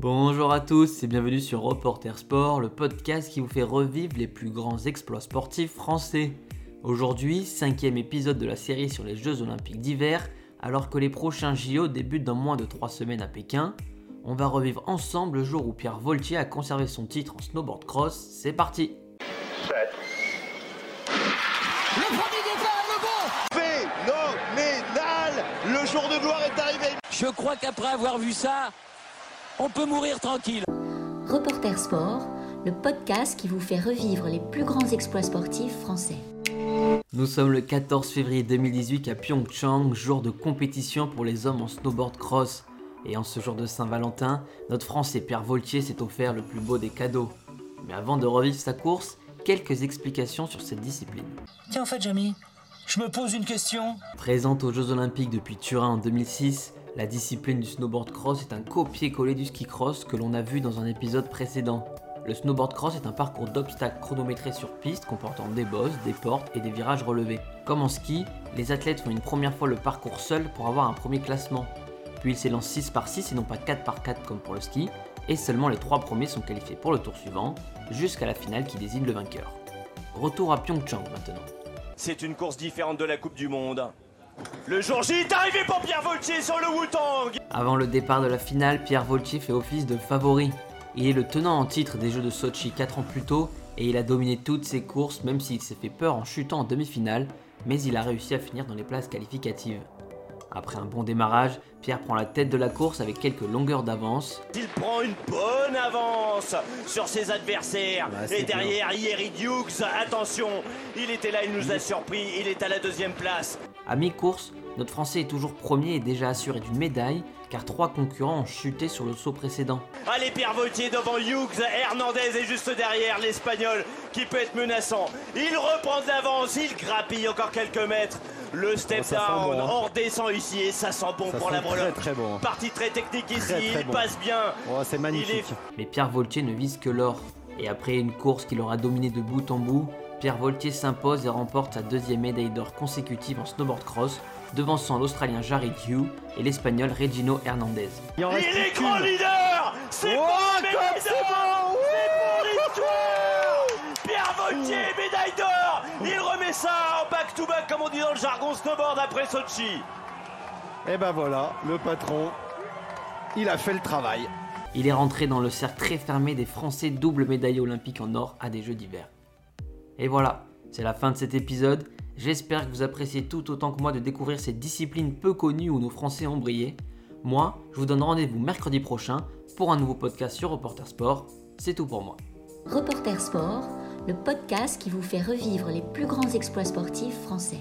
Bonjour à tous et bienvenue sur Reporter Sport, le podcast qui vous fait revivre les plus grands exploits sportifs français. Aujourd'hui, cinquième épisode de la série sur les Jeux Olympiques d'hiver, alors que les prochains JO débutent dans moins de 3 semaines à Pékin. On va revivre ensemble le jour où Pierre Voltier a conservé son titre en snowboard cross. C'est parti Le premier départ, le bon phénoménal Le jour de gloire est arrivé Je crois qu'après avoir vu ça, on peut mourir tranquille. Reporter Sport, le podcast qui vous fait revivre les plus grands exploits sportifs français. Nous sommes le 14 février 2018 à Pyeongchang, jour de compétition pour les hommes en snowboard cross. Et en ce jour de Saint-Valentin, notre Français Pierre Voltier s'est offert le plus beau des cadeaux. Mais avant de revivre sa course, quelques explications sur cette discipline. Tiens, en fait, Jamy, je me pose une question. Présente aux Jeux Olympiques depuis Turin en 2006, la discipline du snowboard cross est un copier-coller du ski cross que l'on a vu dans un épisode précédent. Le snowboard cross est un parcours d'obstacles chronométrés sur piste comportant des bosses, des portes et des virages relevés. Comme en ski, les athlètes font une première fois le parcours seul pour avoir un premier classement. Puis ils s'élancent 6 par 6 et non pas 4 par 4 comme pour le ski, et seulement les 3 premiers sont qualifiés pour le tour suivant, jusqu'à la finale qui désigne le vainqueur. Retour à Pyeongchang maintenant. C'est une course différente de la Coupe du Monde. Le jour J est arrivé pour Pierre Voltier sur le Wutang Avant le départ de la finale, Pierre Voltier fait office de favori. Il est le tenant en titre des Jeux de Sochi 4 ans plus tôt et il a dominé toutes ses courses même s'il s'est fait peur en chutant en demi-finale, mais il a réussi à finir dans les places qualificatives. Après un bon démarrage, Pierre prend la tête de la course avec quelques longueurs d'avance. Il prend une bonne avance sur ses adversaires. Et derrière, Yeri Dukes, attention, il était là, il nous a surpris, il est à la deuxième place. À mi-course, notre Français est toujours premier et déjà assuré d'une médaille, car trois concurrents ont chuté sur le saut précédent. Allez, Pierre Vautier devant Hughes, Hernandez est juste derrière l'Espagnol qui peut être menaçant. Il reprend de l'avance, il grappille encore quelques mètres. Le step Oh, sent down, bon, hein. on redescend ici et ça sent bon Ça pour sent la breloque. très, très bon. Partie très technique ici, Très, très il bon. passe bien. Oh, c'est magnifique. Mais Pierre Voltier ne vise que l'or. Et après une course qu'il aura dominée de bout en bout, Pierre Voltier s'impose et remporte sa deuxième médaille d'or consécutive en snowboard cross, devançant l'Australien Jared Hugh et l'Espagnol Regino Hernandez. Il en Il reste est grand leader C'est Oh, pour la comme médaille c'est d'or bon C'est pour l'histoire Pierre Vautier, médaille d'or Il remet ça en back-to-back comme on dit dans le jargon snowboard après Sochi. Et ben voilà, le patron, il a fait le travail. Il est rentré dans le cercle très fermé des Français double médaillés olympiques en or à des Jeux d'hiver. Et voilà, c'est la fin de cet épisode. J'espère que vous appréciez tout autant que moi de découvrir ces disciplines peu connues où nos Français ont brillé. Moi, je vous donne rendez-vous mercredi prochain pour un nouveau podcast sur Reporter Sport. C'est tout pour moi. Reporter Sport, le podcast qui vous fait revivre les plus grands exploits sportifs français.